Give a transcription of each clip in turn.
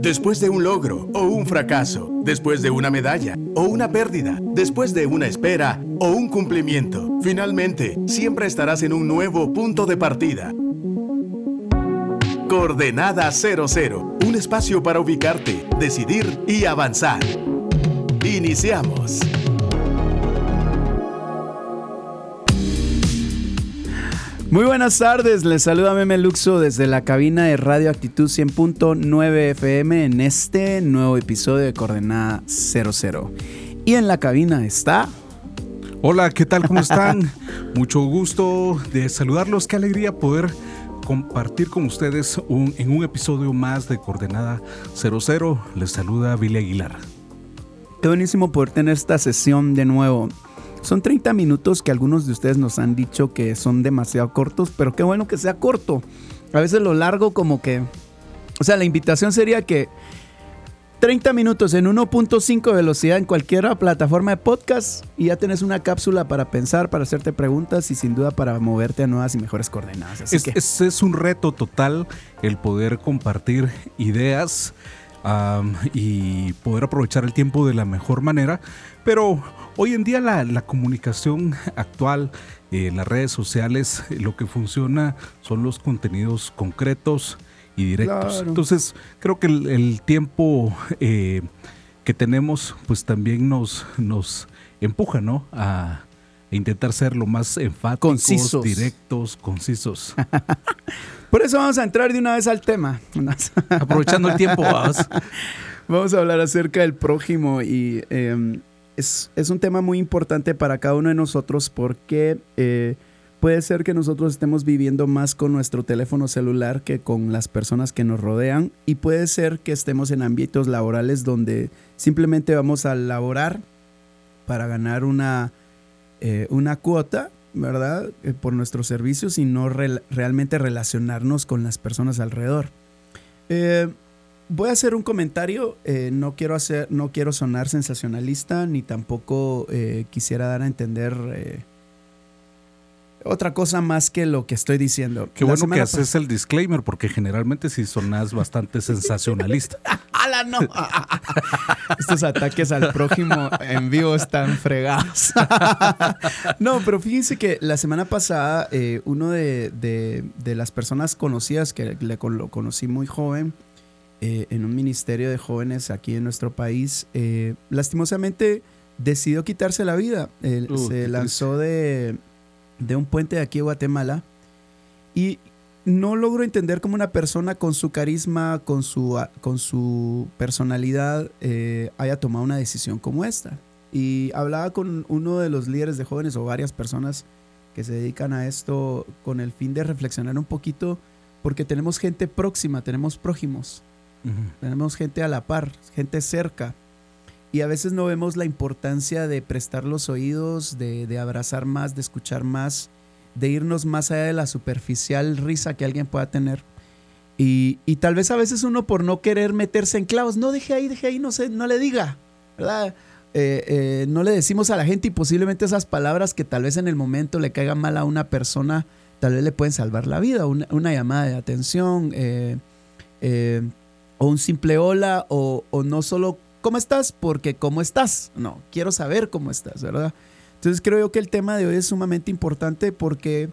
Después de un logro o un fracaso, después de una medalla o una pérdida, después de una espera o un cumplimiento, finalmente siempre estarás en un nuevo punto de partida. Coordenada 00, un espacio para ubicarte, decidir y avanzar. Iniciamos. Muy buenas tardes, les saluda Meme Luxo desde la cabina de Radio Actitud 100.9 FM en este nuevo episodio de Coordenada 00. Y en la cabina está... Hola, ¿qué tal? ¿Cómo están? Mucho gusto de saludarlos, qué alegría poder compartir con ustedes en un episodio más de Coordenada 00. Les saluda Billy Aguilar. Qué buenísimo poder tener esta sesión de nuevo. Son 30 minutos que algunos de ustedes nos han dicho que son demasiado cortos, pero qué bueno que sea corto. A veces lo largo como que... O sea, la invitación sería que 30 minutos en 1.5 velocidad en cualquier plataforma de podcast y ya tenés una cápsula para pensar, para hacerte preguntas y sin duda para moverte a nuevas y mejores coordenadas. es, es, un reto total el poder compartir ideas y poder aprovechar el tiempo de la mejor manera, pero Hoy en día la, comunicación actual en las redes sociales, lo que funciona son los contenidos concretos y directos. Entonces, creo que el, tiempo eh, que tenemos, pues también nos, nos empuja, ¿no? A intentar ser lo más enfáticos, directos, concisos. Por eso vamos a entrar de una vez al tema. Aprovechando el tiempo, vamos. vamos a hablar acerca del prójimo y em, es, un tema muy importante para cada uno de nosotros porque eh, puede ser que nosotros estemos viviendo más con nuestro teléfono celular que con las personas que nos rodean y puede ser que estemos en ámbitos laborales donde simplemente vamos a laborar para ganar una, eh, una cuota, ¿verdad? Eh, por nuestros servicios y no realmente relacionarnos con las personas alrededor voy a hacer un comentario. Eh, no quiero hacer, no quiero sonar sensacionalista, ni tampoco eh, quisiera dar a entender eh, otra cosa más que lo que estoy diciendo. Qué bueno que haces el disclaimer, porque generalmente si sonas bastante sensacionalista. ¡Hala, no! Estos ataques al prójimo en vivo están fregados. no, pero fíjense que la semana pasada, uno de, las personas conocidas que le, lo conocí muy joven, eh, en un ministerio de jóvenes aquí en nuestro país, eh, lastimosamente decidió quitarse la vida. se lanzó de, un puente de aquí de Guatemala y no logro entender cómo una persona con su carisma, con su, con su personalidad, eh, haya tomado una decisión como esta. Y hablaba con uno de los líderes de jóvenes o varias personas que se dedican a esto con el fin de reflexionar un poquito, porque tenemos gente próxima, tenemos prójimos tenemos gente a la par, gente cerca. Y a veces no vemos la importancia de prestar los oídos, de, abrazar más, de escuchar más, de irnos más allá de la superficial risa que alguien pueda tener. Y, tal vez a veces uno por no querer meterse en clavos, no deje ahí, deje ahí, no sé, no le diga, ¿verdad? Eh, eh, no le decimos a la gente y posiblemente esas palabras que tal vez en el momento le caigan mal a una persona, tal vez le pueden salvar la vida, una, llamada de atención, eh, o un simple hola o, no solo ¿cómo estás? Porque ¿cómo estás? No, quiero saber cómo estás, ¿verdad? Entonces creo yo que el tema de hoy es sumamente importante porque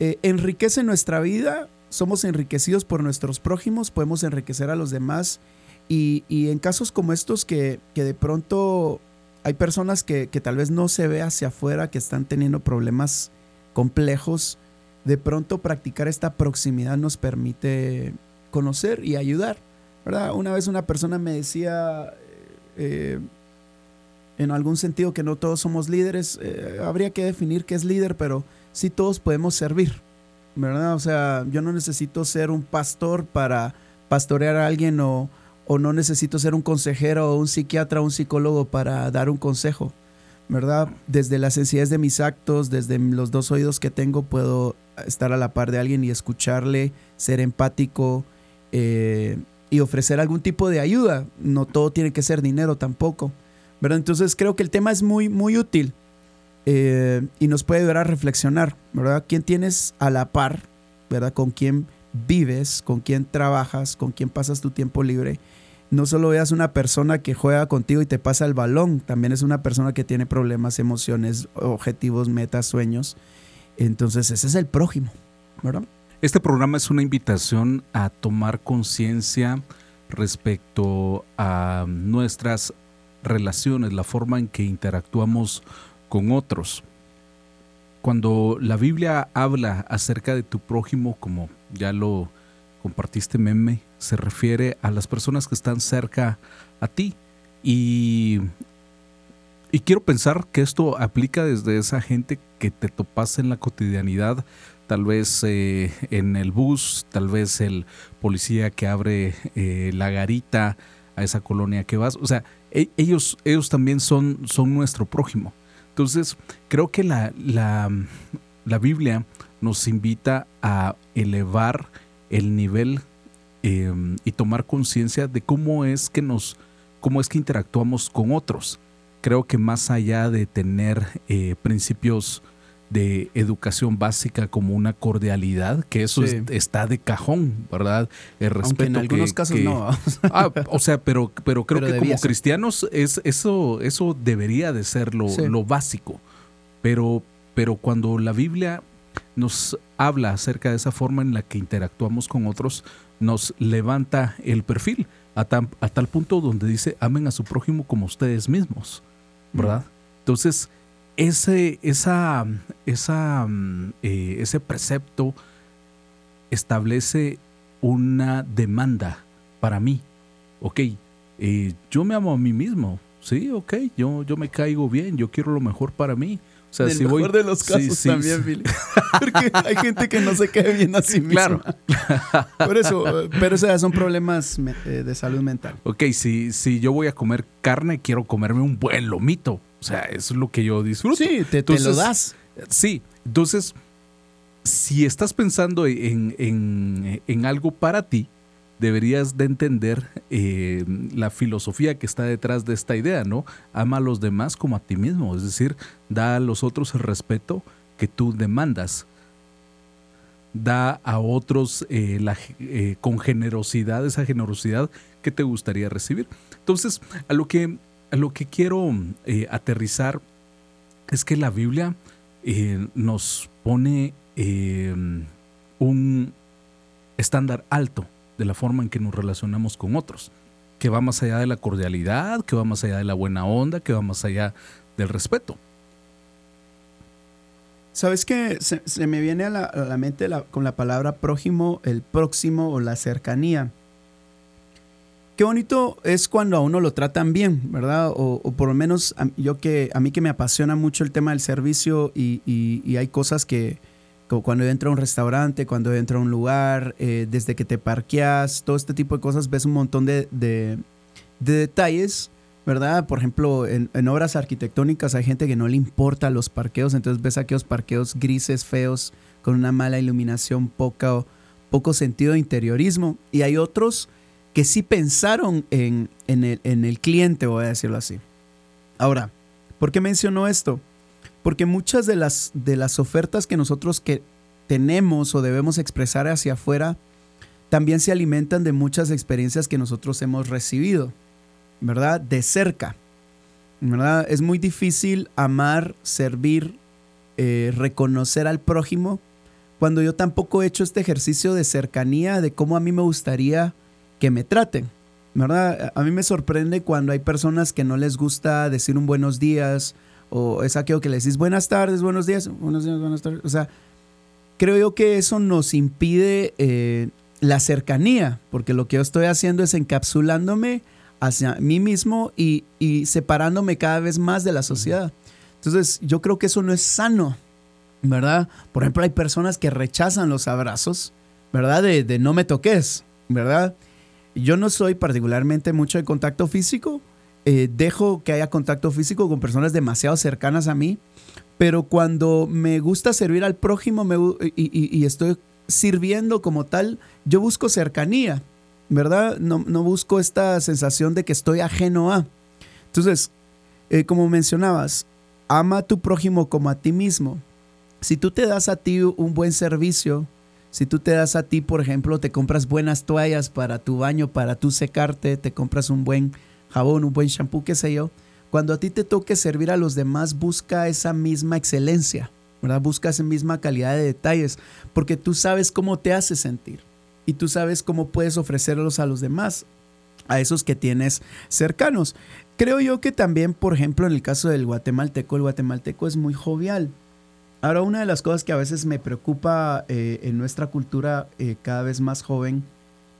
eh, enriquece nuestra vida, somos enriquecidos por nuestros prójimos, podemos enriquecer a los demás y, en casos como estos que, de pronto hay personas que, que, tal vez no se ve hacia afuera, que están teniendo problemas complejos, de pronto practicar esta proximidad nos permite conocer y ayudar. Una vez una persona me decía, eh, en algún sentido, que no todos somos líderes. Eh, habría que definir qué es líder, pero sí todos podemos servir, ¿verdad? O sea, yo no necesito ser un pastor para pastorear a alguien o, o no necesito ser un consejero o un psiquiatra o un psicólogo para dar un consejo, ¿verdad? Desde la sencillez de mis actos, desde los dos oídos que tengo, puedo estar a la par de alguien y escucharle, ser empático, eh, y ofrecer algún tipo de ayuda. No todo tiene que ser dinero tampoco. ¿verdad? Entonces creo que el tema es muy, muy útil eh, y nos puede ayudar a reflexionar, ¿verdad? ¿Quién tienes a la par, ¿verdad? ¿Con quién vives, con quién trabajas, con quién pasas tu tiempo libre, no solo veas una persona que juega contigo y te pasa el balón, también es una persona que tiene problemas, emociones, objetivos, metas, sueños. Entonces ese es el prójimo, ¿verdad? Este programa es una invitación a tomar conciencia respecto a nuestras relaciones, la forma en que interactuamos con otros. Cuando la Biblia habla acerca de tu prójimo, como ya lo compartiste meme, se refiere a las personas que están cerca a ti. Y, y quiero pensar que esto aplica desde esa gente que te topas en la cotidianidad, tal vez eh, en el bus, tal vez el policía que abre eh, la garita a esa colonia que vas. O sea, e, ellos, ellos también son, son nuestro prójimo. Entonces, creo que la, la, la Biblia nos invita a elevar el nivel Em, y tomar conciencia de cómo es que nos, cómo es que interactuamos con otros. Creo que más allá de tener eh, principios de educación básica como una cordialidad, que eso está de cajón, ¿verdad? El respeto. en algunos casos no. ah, o sea, pero, pero creo que como cristianos es, eso, eso debería de ser lo, lo básico. Pero, pero cuando la Biblia nos habla acerca de esa forma en la que interactuamos con otros, nos levanta el perfil a, tal punto donde dice, amen a su prójimo como ustedes mismos, ¿verdad? Entonces, ese, esa, esa, eh, ese precepto establece una demanda para mí. Ok, eh, yo me amo a mí mismo, sí, ok, yo, yo me caigo bien, yo quiero lo mejor para mí sea, si mejor de los casos también, Billy. Porque hay gente que no se cae bien a sí misma. Claro. Por eso, pero o son problemas eh, de salud mental. Ok, si, si yo voy a comer carne, quiero comerme un buen lomito. O sea, es lo que yo disfruto. Sí, te, te lo das. Sí, entonces, si estás pensando en, en, en algo para ti, deberías de entender eh, la filosofía que está detrás de esta idea, ¿no? Ama a los demás como a ti mismo, es decir, da a los otros el respeto que tú demandas. Da a otros eh, eh, con generosidad, esa generosidad que te gustaría recibir. Entonces, a lo que, lo que quiero aterrizar es que la Biblia nos pone un estándar alto de la forma en que nos relacionamos con otros, que va más allá de la cordialidad, que va más allá de la buena onda, que va más allá del respeto. ¿Sabes qué? Se, me viene a la, mente con la palabra prójimo, el próximo o la cercanía. Qué bonito es cuando a uno lo tratan bien, ¿verdad? O, por lo menos yo que a mí que me apasiona mucho el tema del servicio y hay cosas que, como cuando entra a un restaurante, cuando entra a un lugar, eh, desde que te parqueas, todo este tipo de cosas, ves un montón de, detalles, ¿verdad? Por ejemplo, en, obras arquitectónicas hay gente que no le importa los parqueos, entonces ves aquellos parqueos grises, feos, con una mala iluminación, poca, poco sentido de interiorismo, y hay otros que sí pensaron en, el, en el cliente, voy a decirlo así. Ahora, ¿por qué menciono esto? Porque muchas de las, de las ofertas que nosotros que tenemos o debemos expresar hacia afuera también se alimentan de muchas experiencias que nosotros hemos recibido, ¿verdad? De cerca, ¿verdad? Es muy difícil amar, servir, eh, reconocer al prójimo cuando yo tampoco he hecho este ejercicio de cercanía de cómo a mí me gustaría que me traten. ¿verdad? A mí me sorprende cuando hay personas que no les gusta decir un buenos días o es aquello que le decís buenas tardes, buenos días, buenos días, buenas tardes. O sea, creo yo que eso nos impide eh, la cercanía, porque lo que yo estoy haciendo es encapsulándome hacia mí mismo y, separándome cada vez más de la sociedad. Entonces, yo creo que eso no es sano, ¿verdad? Por ejemplo, hay personas que rechazan los abrazos, ¿verdad? De, de no me toques, ¿verdad? Yo no soy particularmente mucho de contacto físico, eh, dejo que haya contacto físico con personas demasiado cercanas a mí, pero cuando me gusta servir al prójimo y, estoy sirviendo como tal, yo busco cercanía, ¿verdad? No, busco esta sensación de que estoy ajeno a. Entonces, eh, como mencionabas, ama a tu prójimo como a ti mismo. Si tú te das a ti un buen servicio, Si tú te das a ti, por ejemplo, te compras buenas toallas para tu baño, para tú secarte, te compras un buen jabón, un buen shampoo, qué sé yo. Cuando a ti te toque servir a los demás, busca esa misma excelencia, ¿verdad? Busca esa misma calidad de detalles, porque tú sabes cómo te hace sentir y tú sabes cómo puedes ofrecerlos a los demás, a esos que tienes cercanos. Creo yo que también, por ejemplo, en el caso del guatemalteco, el guatemalteco es muy jovial. Ahora, una de las cosas que a veces me preocupa eh, en nuestra cultura eh, cada vez más joven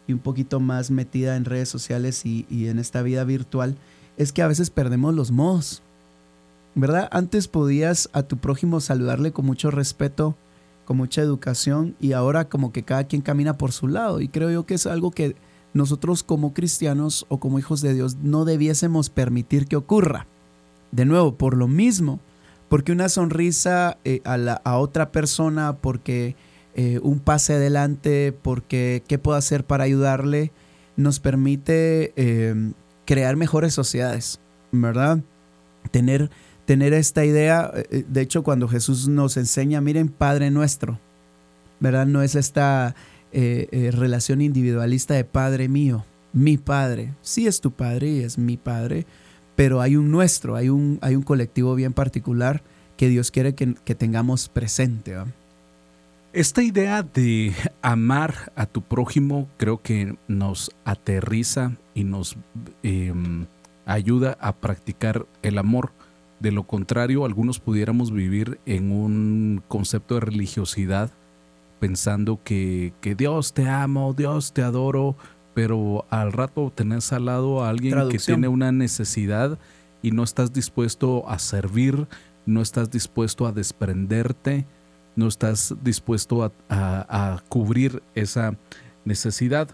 y un poquito más metida en redes sociales y, y en esta vida virtual es que a veces perdemos los modos. ¿Verdad? Antes podías a tu prójimo saludarle con mucho respeto, con mucha educación y ahora como que cada quien camina por su lado. Y creo yo que es algo que nosotros como cristianos o como hijos de Dios no debiésemos permitir que ocurra. De nuevo, por lo mismo, porque una sonrisa eh, a, la, a, otra persona, porque eh, un pase adelante, porque qué puedo hacer para ayudarle, nos permite eh, crear mejores sociedades, ¿verdad? Tener, tener esta idea, eh, de hecho cuando Jesús nos enseña, miren, Padre nuestro, ¿verdad? No es esta relación individualista de Padre mío, mi Padre, sí es tu Padre y es mi Padre, pero hay un nuestro, hay un, hay un colectivo bien particular que Dios quiere que, que tengamos presente. Esta idea de amar a tu prójimo creo que nos aterriza y nos eh, ayuda a practicar el amor. De lo contrario, algunos pudiéramos vivir en un concepto de religiosidad pensando que, que Dios te amo, Dios te adoro, pero al rato tenés al lado a alguien Traducción. que tiene una necesidad y no estás dispuesto a servir, no estás dispuesto a desprenderte, no estás dispuesto a, a, a cubrir esa necesidad.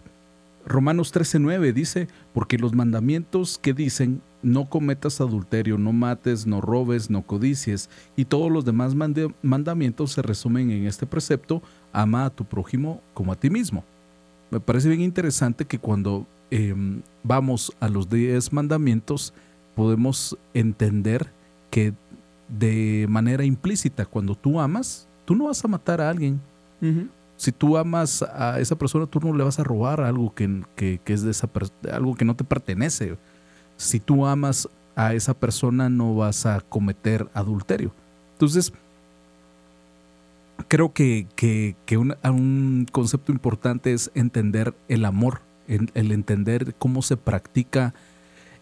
Romanos 13:9 dice, porque los mandamientos que dicen, no cometas adulterio, no mates, no robes, no codicies, y todos los demás mand mandamientos se resumen en este precepto, ama a tu prójimo como a ti mismo. Me parece bien interesante que cuando eh, vamos a los 10 mandamientos, podemos entender que de manera implícita, cuando tú amas, tú no vas a matar a alguien. Uh -huh. Si tú amas a esa persona, tú no le vas a robar algo que, que, que es de esa algo que no te pertenece. Si tú amas a esa persona, no vas a cometer adulterio. Entonces, creo que, que, que un, un, concepto importante es entender el amor, el, el entender cómo se practica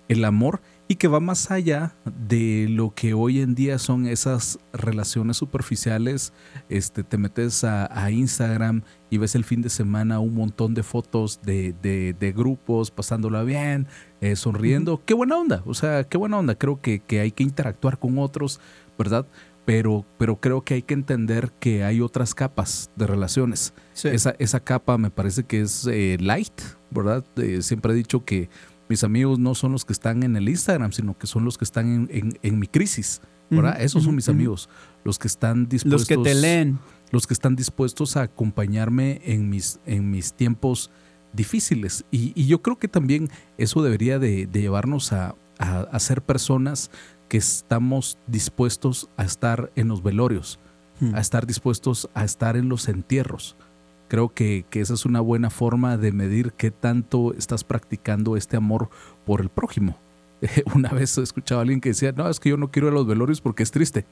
el amor y que va más allá de lo que hoy en día son esas relaciones superficiales. Este, te metes a, a Instagram y ves el fin de semana un montón de fotos de, de, de grupos pasándola bien, eh, sonriendo. Qué buena onda, o sea, qué buena onda. Creo que, que hay que interactuar con otros, ¿verdad? Pero, pero creo que hay que entender que hay otras capas de relaciones. Sí. Esa, esa capa me parece que es eh, light, ¿verdad? Eh, siempre he dicho que mis amigos no son los que están en el Instagram, sino que son los que están en, en, en mi crisis, ¿verdad? Uh -huh, Esos son mis uh -huh. amigos, los que están dispuestos. Los que te leen. Los que están dispuestos a acompañarme en mis, en mis tiempos difíciles. Y, y yo creo que también eso debería de, de llevarnos a, a, a, ser personas que estamos dispuestos a estar en los velorios, -huh. a estar dispuestos a estar en los entierros. Creo que, que, esa es una buena forma de medir qué tanto estás practicando este amor por el prójimo. Una vez he escuchado a alguien que decía, no, es que yo no quiero ir a los velorios porque es triste.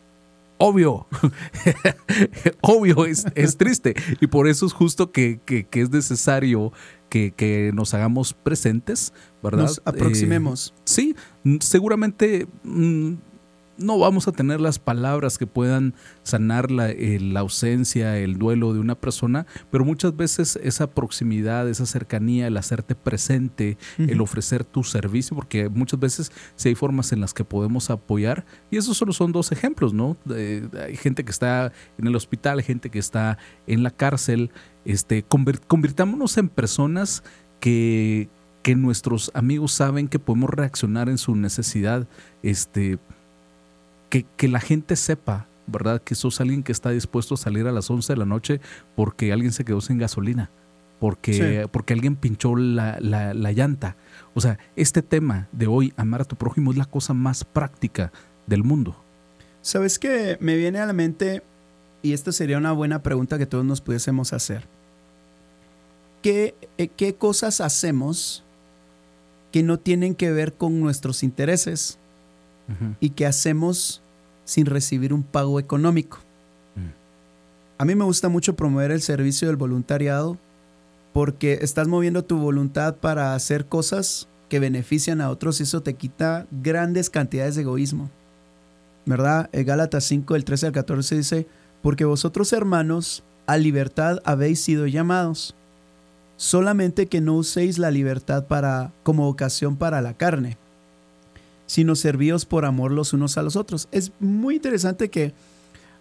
Obvio, obvio, es, es, triste. Y por eso es justo que, que, que es necesario que, nos hagamos presentes, ¿verdad? Nos aproximemos. Eh, sí, seguramente mmm, no vamos a tener las palabras que puedan sanar la, eh, la, ausencia, el duelo de una persona, pero muchas veces esa proximidad, esa cercanía, el hacerte presente, uh -huh. el ofrecer tu servicio, porque muchas veces sí hay formas en las que podemos apoyar, y esos solo son dos ejemplos, ¿no? Eh, hay gente que está en el hospital, hay gente que está en la cárcel, este, convirt convirtámonos en personas que, que nuestros amigos saben que podemos reaccionar en su necesidad, este, que, que, la gente sepa, ¿verdad? Que sos alguien que está dispuesto a salir a las 11 de la noche porque alguien se quedó sin gasolina, porque, sí. porque alguien pinchó la, la, la, llanta. O sea, este tema de hoy, amar a tu prójimo, es la cosa más práctica del mundo. ¿Sabes qué? Me viene a la mente, y esta sería una buena pregunta que todos nos pudiésemos hacer. qué, eh, qué cosas hacemos que no tienen que ver con nuestros intereses Y que hacemos sin recibir un pago económico. Mm. A mí me gusta mucho promover el servicio del voluntariado porque estás moviendo tu voluntad para hacer cosas que benefician a otros y eso te quita grandes cantidades de egoísmo. ¿Verdad? En Gálatas 5, del 13 al 14 dice, porque vosotros hermanos a libertad habéis sido llamados, solamente que no uséis la libertad para, como ocasión para la carne, sino servíos por amor los unos a los otros. Es muy interesante que,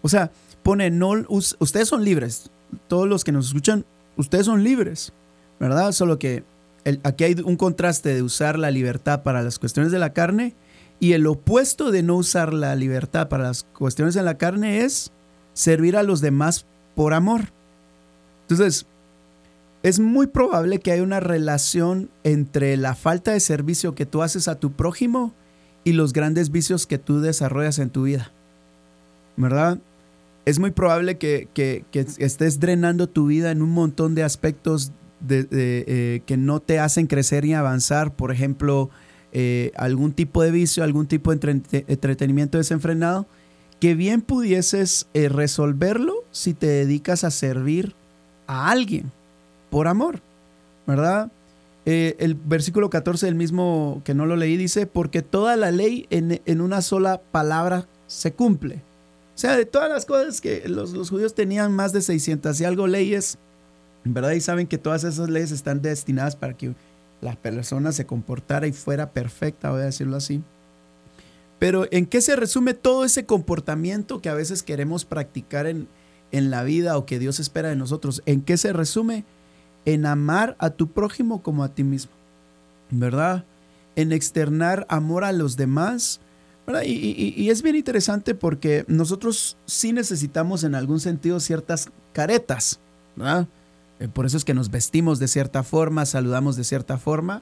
o sea, pone, no, us- ustedes son libres, todos los que nos escuchan, ustedes son libres, ¿verdad? Solo que aquí hay un contraste de usar la libertad para las cuestiones de la carne y el opuesto de no usar la libertad para las cuestiones de la carne es servir a los demás por amor. Entonces, es muy probable que haya una relación entre la falta de servicio que tú haces a tu prójimo y los grandes vicios que tú desarrollas en tu vida. ¿Verdad? Es muy probable que, que- estés drenando tu vida en un montón de aspectos eh, que no te hacen crecer y avanzar. Por ejemplo, eh, algún tipo de vicio, algún tipo de entrete- entretenimiento desenfrenado, que bien pudieses eh, resolverlo si te dedicas a servir a alguien por amor, ¿verdad? Eh, el versículo 14 del mismo que no lo leí dice, porque toda la ley en, en una sola palabra se cumple. O sea, de todas las cosas que los, los judíos tenían más de 600 y algo leyes, ¿verdad? Y saben que todas esas leyes están destinadas para que la persona se comportara y fuera perfecta, voy a decirlo así. Pero ¿en qué se resume todo ese comportamiento que a veces queremos practicar en, en la vida o que Dios espera de nosotros? ¿En qué se resume? En amar a tu prójimo como a ti mismo, ¿verdad? En externar amor a los demás, ¿verdad? Y, y- es bien interesante porque nosotros sí necesitamos en algún sentido ciertas caretas, ¿verdad? Eh, Por eso es que nos vestimos de cierta forma, saludamos de cierta forma.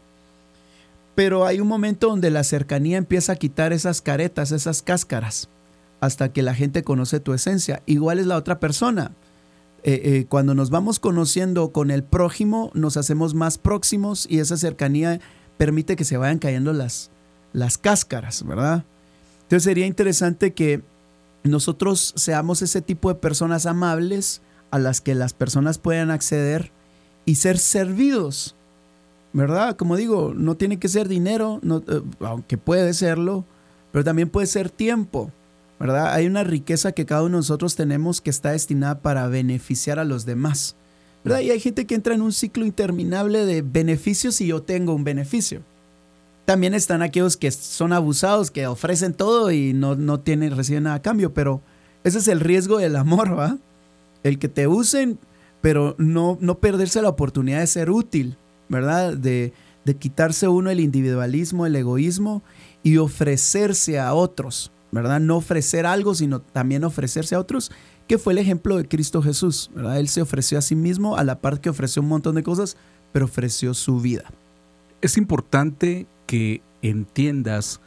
Pero hay un momento donde la cercanía empieza a quitar esas caretas, esas cáscaras, hasta que la gente conoce tu esencia. Igual es la otra persona. Eh, eh, cuando nos vamos conociendo con el prójimo, nos hacemos más próximos y esa cercanía permite que se vayan cayendo las, las cáscaras, ¿verdad? Entonces sería interesante que nosotros seamos ese tipo de personas amables a las que las personas puedan acceder y ser servidos, ¿verdad? Como digo, no tiene que ser dinero, eh, aunque puede serlo, pero también puede ser tiempo, ¿verdad? Hay una riqueza que cada uno de nosotros tenemos que está destinada para beneficiar a los demás, ¿verdad? Y hay gente que entra en un ciclo interminable de beneficios y yo tengo un beneficio. También están aquellos que son abusados, que ofrecen todo y no, no tienen, reciben nada a cambio, pero ese es el riesgo del amor, ¿va? El que te usen, pero no, no perderse la oportunidad de ser útil, ¿verdad? De, de quitarse uno el individualismo, el egoísmo y ofrecerse a otros, ¿verdad? No ofrecer algo, sino también ofrecerse a otros, que fue el ejemplo de Cristo Jesús, ¿verdad? Él se ofreció a sí mismo a la par que ofreció un montón de cosas, pero ofreció su vida. Es importante que entiendas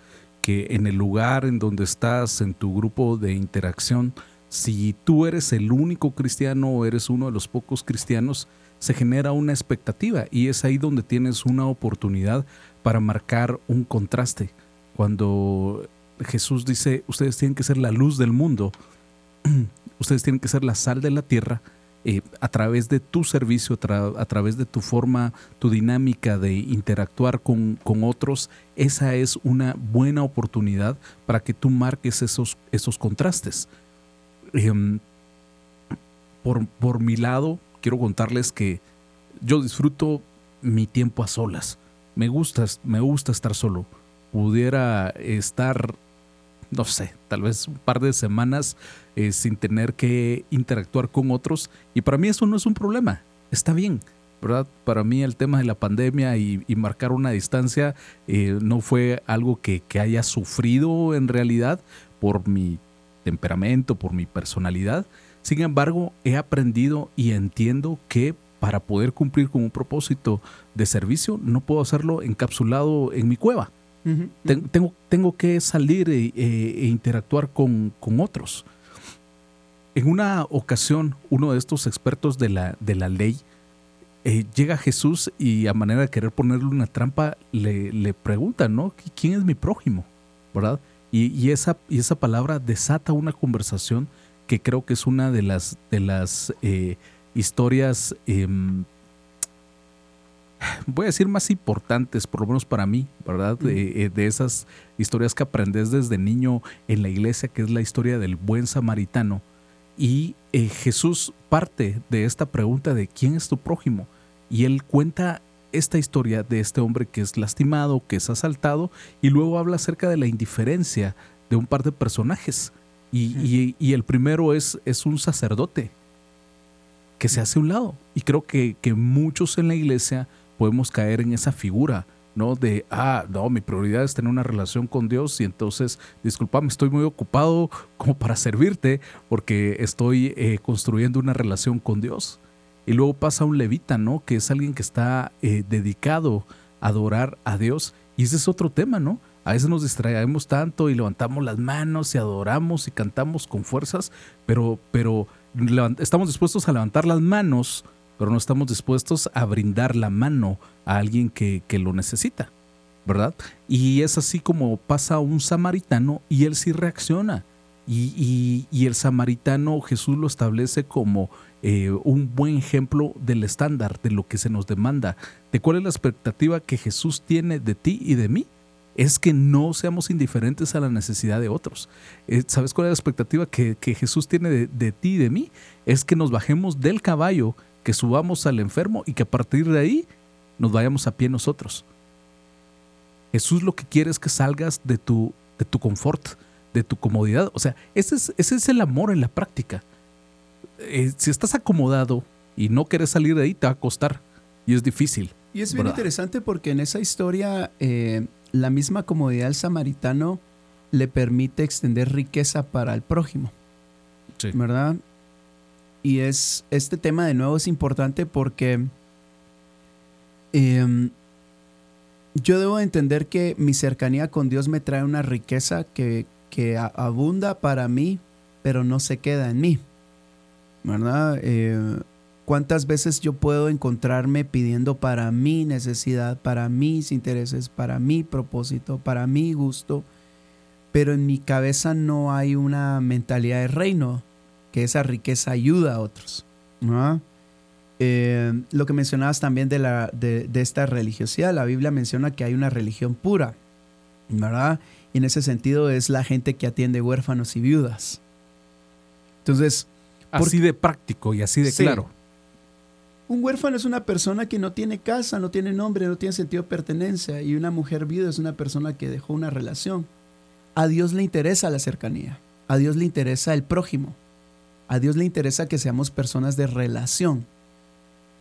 que en el lugar en donde estás, en tu grupo de interacción, si tú eres el único cristiano o eres uno de los pocos cristianos, se genera una expectativa y es ahí donde tienes una oportunidad para marcar un contraste. Cuando Jesús dice, ustedes tienen que ser la luz del mundo, ustedes tienen que ser la sal de la tierra, eh, a través de tu servicio, a través de tu forma, tu dinámica de interactuar con, con otros, esa es una buena oportunidad para que tú marques esos, esos contrastes. Em, por, por mi lado, quiero contarles que yo disfruto mi tiempo a solas. Me gusta, me gusta estar solo. Pudiera estar, no sé, tal vez un par de semanas eh, sin tener que interactuar con otros. Y para mí eso no es un problema. Está bien, ¿verdad? Para mí el tema de la pandemia y, marcar una distancia eh, no fue algo que, que haya sufrido en realidad por mi temperamento, por mi personalidad. Sin embargo, he aprendido y entiendo que para poder cumplir con un propósito de servicio, no puedo hacerlo encapsulado en mi cueva. Ten- tengo, tengo que salir e, e- e interactuar con, con otros. En una ocasión, uno de estos expertos de la, de la ley eh, llega Jesús y a manera de querer ponerle una trampa, le, le pregunta, ¿no? ¿Quién es mi prójimo? ¿Verdad? Y, esa, y esa palabra desata una conversación que creo que es una de las, de las eh, historias, em, voy a decir, más importantes, por lo menos para mí, ¿verdad? De, de, esas historias que aprendes desde niño en la iglesia, que es la historia del buen samaritano. Y eh, Jesús parte de esta pregunta de quién es tu prójimo. Y él cuenta esta historia de este hombre que es lastimado, que es asaltado, y luego habla acerca de la indiferencia de un par de personajes. Y, el primero es, es, un sacerdote que se hace a un lado. Y creo que, que muchos en la iglesia podemos caer en esa figura ¿no? De, ah, no, mi prioridad es tener una relación con Dios y entonces, disculpame, estoy muy ocupado como para servirte porque estoy eh, construyendo una relación con Dios. Y luego pasa un levita, ¿no? Que es alguien que está eh, dedicado a adorar a Dios. Y ese es otro tema, ¿no? A veces nos distraemos tanto y levantamos las manos y adoramos y cantamos con fuerzas, pero, pero estamos dispuestos a levantar las manos pero no estamos dispuestos a brindar la mano a alguien que, lo necesita, ¿verdad? Y es así como pasa un samaritano y él sí reacciona. Y, el samaritano Jesús lo establece como eh, un buen ejemplo del estándar, de lo que se nos demanda, de cuál es la expectativa que Jesús tiene de ti y de mí. Es que no seamos indiferentes a la necesidad de otros. Eh, ¿Sabes cuál es la expectativa que, Jesús tiene de, de ti y de mí? Es que nos bajemos del caballo que subamos al enfermo y que a partir de ahí nos vayamos a pie nosotros. Jesús lo que quiere es que salgas de tu, de tu confort, de tu comodidad. O sea, ese es, ese es el amor en la práctica. Eh, si estás acomodado y no quieres salir de ahí, te va a costar. Y es difícil. Y es bien interesante porque en esa historia eh, la misma comodidad del samaritano le permite extender riqueza para el prójimo. Sí. ¿Verdad? Y es, este tema de nuevo es importante porque em, yo debo entender que mi cercanía con Dios me trae una riqueza que, que abunda para mí, pero no se queda en mí. ¿Verdad? Eh, ¿Cuántas veces yo puedo encontrarme pidiendo para mi necesidad, para mis intereses, para mi propósito, para mi gusto? Pero en mi cabeza no hay una mentalidad de reino que esa riqueza ayuda a otros. Eh, lo que mencionabas también de, la, de, esta religiosidad, la Biblia menciona que hay una religión pura, ¿verdad? Y en ese sentido es la gente que atiende huérfanos y viudas. Entonces... Así de práctico y así de claro. Un huérfano es una persona que no tiene casa, no tiene nombre, no tiene sentido de pertenencia. Y una mujer viuda es una persona que dejó una relación. A Dios le interesa la cercanía. A Dios le interesa el prójimo. A Dios le interesa que seamos personas de relación.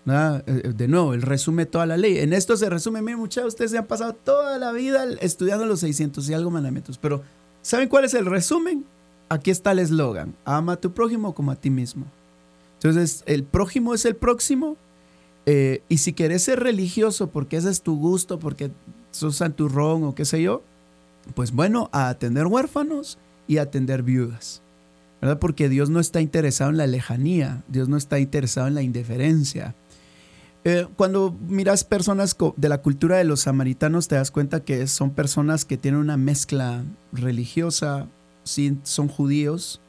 Eh, eh, de nuevo, Él resume toda la ley. En esto se resume, miren muchachos, ustedes se han pasado toda la vida estudiando los 600 y algo mandamientos, pero ¿saben cuál es el resumen? Aquí está el eslogan, ama a tu prójimo como a ti mismo. Entonces, el prójimo es el próximo, eh, y si quieres ser religioso porque ese es tu gusto, porque sos santurrón o qué sé yo, pues bueno, a atender huérfanos y a atender viudas. Porque Dios no está interesado en la lejanía, Dios no está interesado en la indiferencia. Eh, cuando miras personas de la cultura de los samaritanos, te das cuenta que son personas que tienen una mezcla religiosa, sí, son judíos,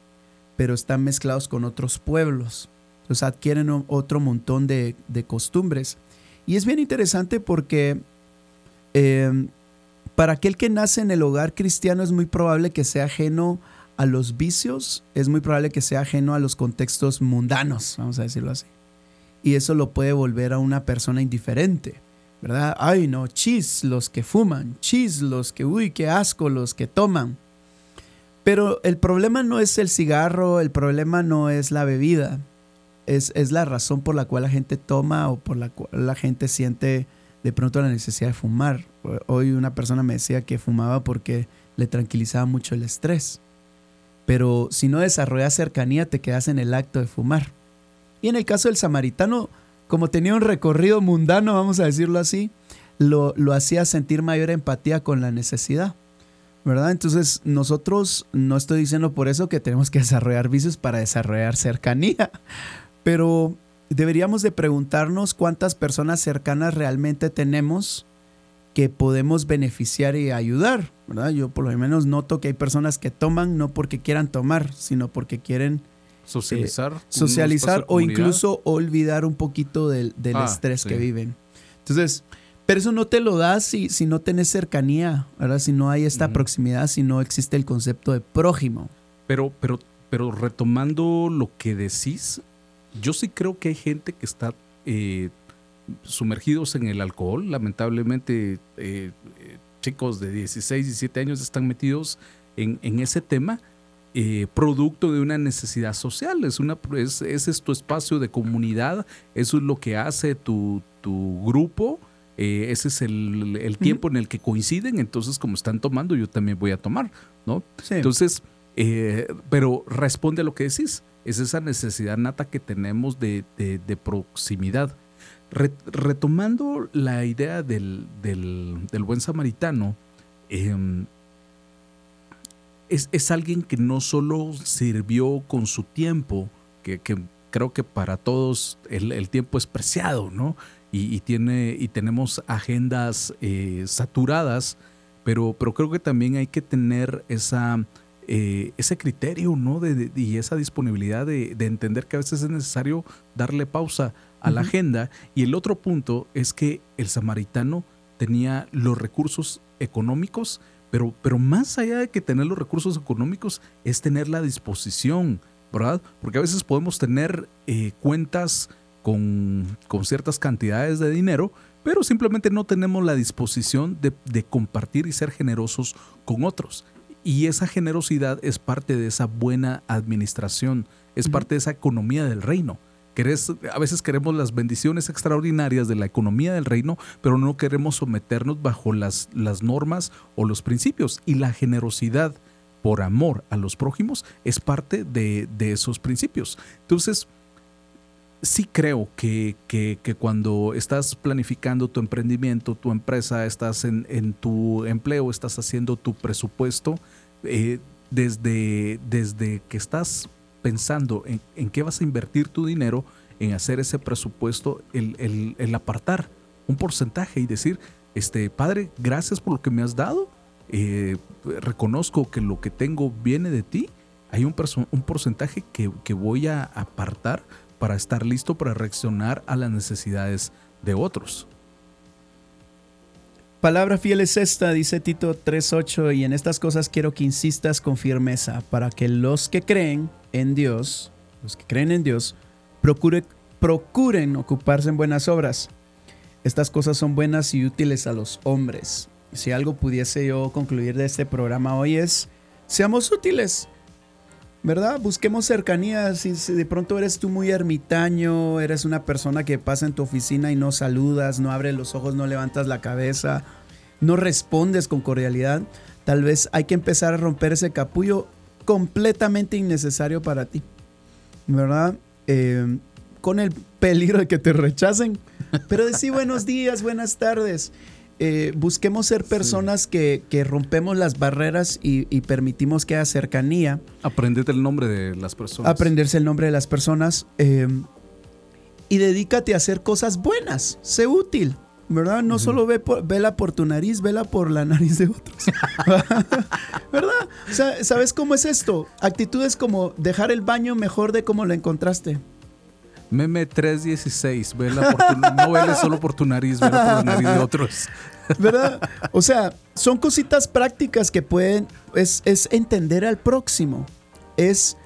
pero están mezclados con otros pueblos. Entonces adquieren otro montón de, costumbres. Y es bien interesante porque eh, para aquel que nace en el hogar cristiano es muy probable que sea ajeno a los vicios, es muy probable que sea ajeno a los contextos mundanos, vamos a decirlo así. Y eso lo puede volver a una persona indiferente, ¿verdad? Ay, no, chis los que fuman, chis los que, uy, qué asco los que toman. Pero el problema no es el cigarro, el problema no es la bebida, es, es la razón por la cual la gente toma o por la cual la gente siente de pronto la necesidad de fumar. Hoy una persona me decía que fumaba porque le tranquilizaba mucho el estrés pero si no desarrollas cercanía te quedas en el acto de fumar. Y en el caso del samaritano, como tenía un recorrido mundano, vamos a decirlo así, lo, hacía sentir mayor empatía con la necesidad. ¿Verdad? Entonces nosotros, no estoy diciendo por eso que tenemos que desarrollar vicios para desarrollar cercanía, pero deberíamos de preguntarnos cuántas personas cercanas realmente tenemos que podemos beneficiar y ayudar, ¿verdad? Yo por lo menos noto que hay personas que toman no porque quieran tomar, sino porque quieren socializar, eh, socializar o incluso olvidar un poquito del, ah, estrés que viven. Entonces, pero eso no te lo das si, si no tenés cercanía, ¿verdad? Si no hay esta proximidad, si no existe el concepto de prójimo. Pero, pero, pero retomando lo que decís, yo sí creo que hay gente que está eh, sumergidos en el alcohol. Lamentablemente, eh, chicos de 16, 17 años están metidos en, en ese tema. Eh, producto de una necesidad social, es una, es, ese es tu espacio de comunidad, eso es lo que hace tu, tu grupo eh, ese es el, tiempo en el que coinciden, entonces como están tomando, yo también voy a tomar, ¿no? Entonces, eh, pero responde a lo que decís, es esa necesidad nata que tenemos de, proximidad. Retomando la idea del, buen samaritano, em, es, alguien que no solo sirvió con su tiempo, que, creo que para todos el, tiempo es preciado, ¿no? y, tiene, y tenemos agendas eh, saturadas, pero, pero creo que también hay que tener esa, eh, ese criterio ¿no? Y esa disponibilidad de, entender que a veces es necesario darle pausa a la agenda. Y el otro punto es que el samaritano tenía los recursos económicos, pero, pero más allá de que tener los recursos económicos es tener la disposición, ¿verdad? Porque a veces podemos tener eh, cuentas con, ciertas cantidades de dinero, pero simplemente no tenemos la disposición de, compartir y ser generosos con otros. Y esa generosidad es parte de esa buena administración, es parte de esa economía del reino. A veces queremos las bendiciones extraordinarias de la economía del reino, pero no queremos someternos bajo las, las normas o los principios. Y la generosidad por amor a los prójimos es parte de, de esos principios. Entonces, sí creo que, cuando estás planificando tu emprendimiento, tu empresa, estás en, tu empleo, estás haciendo tu presupuesto, eh, desde, desde que estás pensando en, qué vas a invertir tu dinero, en hacer ese presupuesto, el, apartar un porcentaje y decir, este, Padre, gracias por lo que me has dado, eh, reconozco que lo que tengo viene de ti, hay un, un porcentaje que, que voy a apartar para estar listo para reaccionar a las necesidades de otros. Palabra fiel es esta, dice Tito 3.8, y en estas cosas quiero que insistas con firmeza, para que los que creen en Dios, los que creen en Dios, procuren ocuparse en buenas obras. Estas cosas son buenas y útiles a los hombres. Si algo pudiese yo concluir de este programa hoy es, seamos útiles ¿verdad? Busquemos cercanía. Si, de pronto eres tú muy ermitaño, eres una persona que pasa en tu oficina y no saludas, no abres los ojos, no levantas la cabeza, no respondes con cordialidad, tal vez hay que empezar a romper ese capullo completamente innecesario para ti, ¿verdad? Eh, con el peligro de que te rechacen, pero decir buenos días, buenas tardes. Eh, busquemos ser personas que, rompemos las barreras y, permitimos que haya cercanía. Aprendete el nombre de las personas. Aprenderse el nombre de las personas. Em, y dedícate a hacer cosas buenas. Sé útil. ¿Verdad? No solo ve vela por tu nariz, vela por la nariz de otros. ¿Verdad? O sea, ¿sabes cómo es esto? Actitudes como dejar el baño mejor de cómo lo encontraste. Meme 316, vela no vele solo por tu nariz, vela por la nariz de otros. ¿Verdad? O sea, son cositas prácticas que pueden, es, entender al próximo, es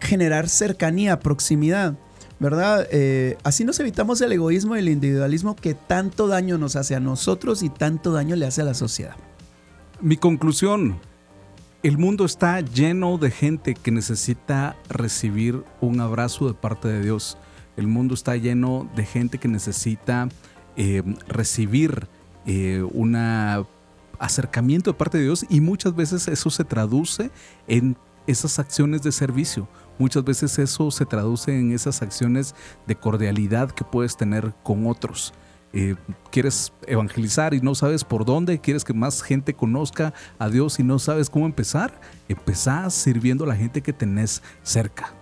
generar cercanía, proximidad, ¿verdad? Eh, así nos evitamos el egoísmo y el individualismo que tanto daño nos hace a nosotros y tanto daño le hace a la sociedad. Mi conclusión, el mundo está lleno de gente que necesita recibir un abrazo de parte de Dios. El mundo está lleno de gente que necesita eh, recibir eh, un acercamiento de parte de Dios y muchas veces eso se traduce en esas acciones de servicio. Muchas veces eso se traduce en esas acciones de cordialidad que puedes tener con otros. Eh, quieres evangelizar y no sabes por dónde, quieres que más gente conozca a Dios y no sabes cómo empezar, empezás sirviendo a la gente que tenés cerca.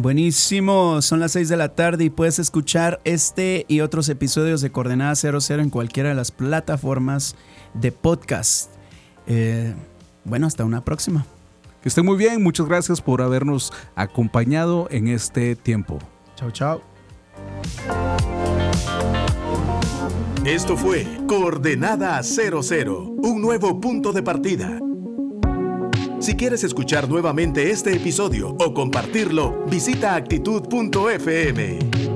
Buenísimo, son las 6 de la tarde y puedes escuchar este y otros episodios de Coordenada 00 en cualquiera de las plataformas de podcast. Eh, bueno, hasta una próxima. Que estén muy bien, muchas gracias por habernos acompañado en este tiempo. Chao, chao. Esto fue Coordenada 00, un nuevo punto de partida. Si quieres escuchar nuevamente este episodio o compartirlo, visita actitud.fm.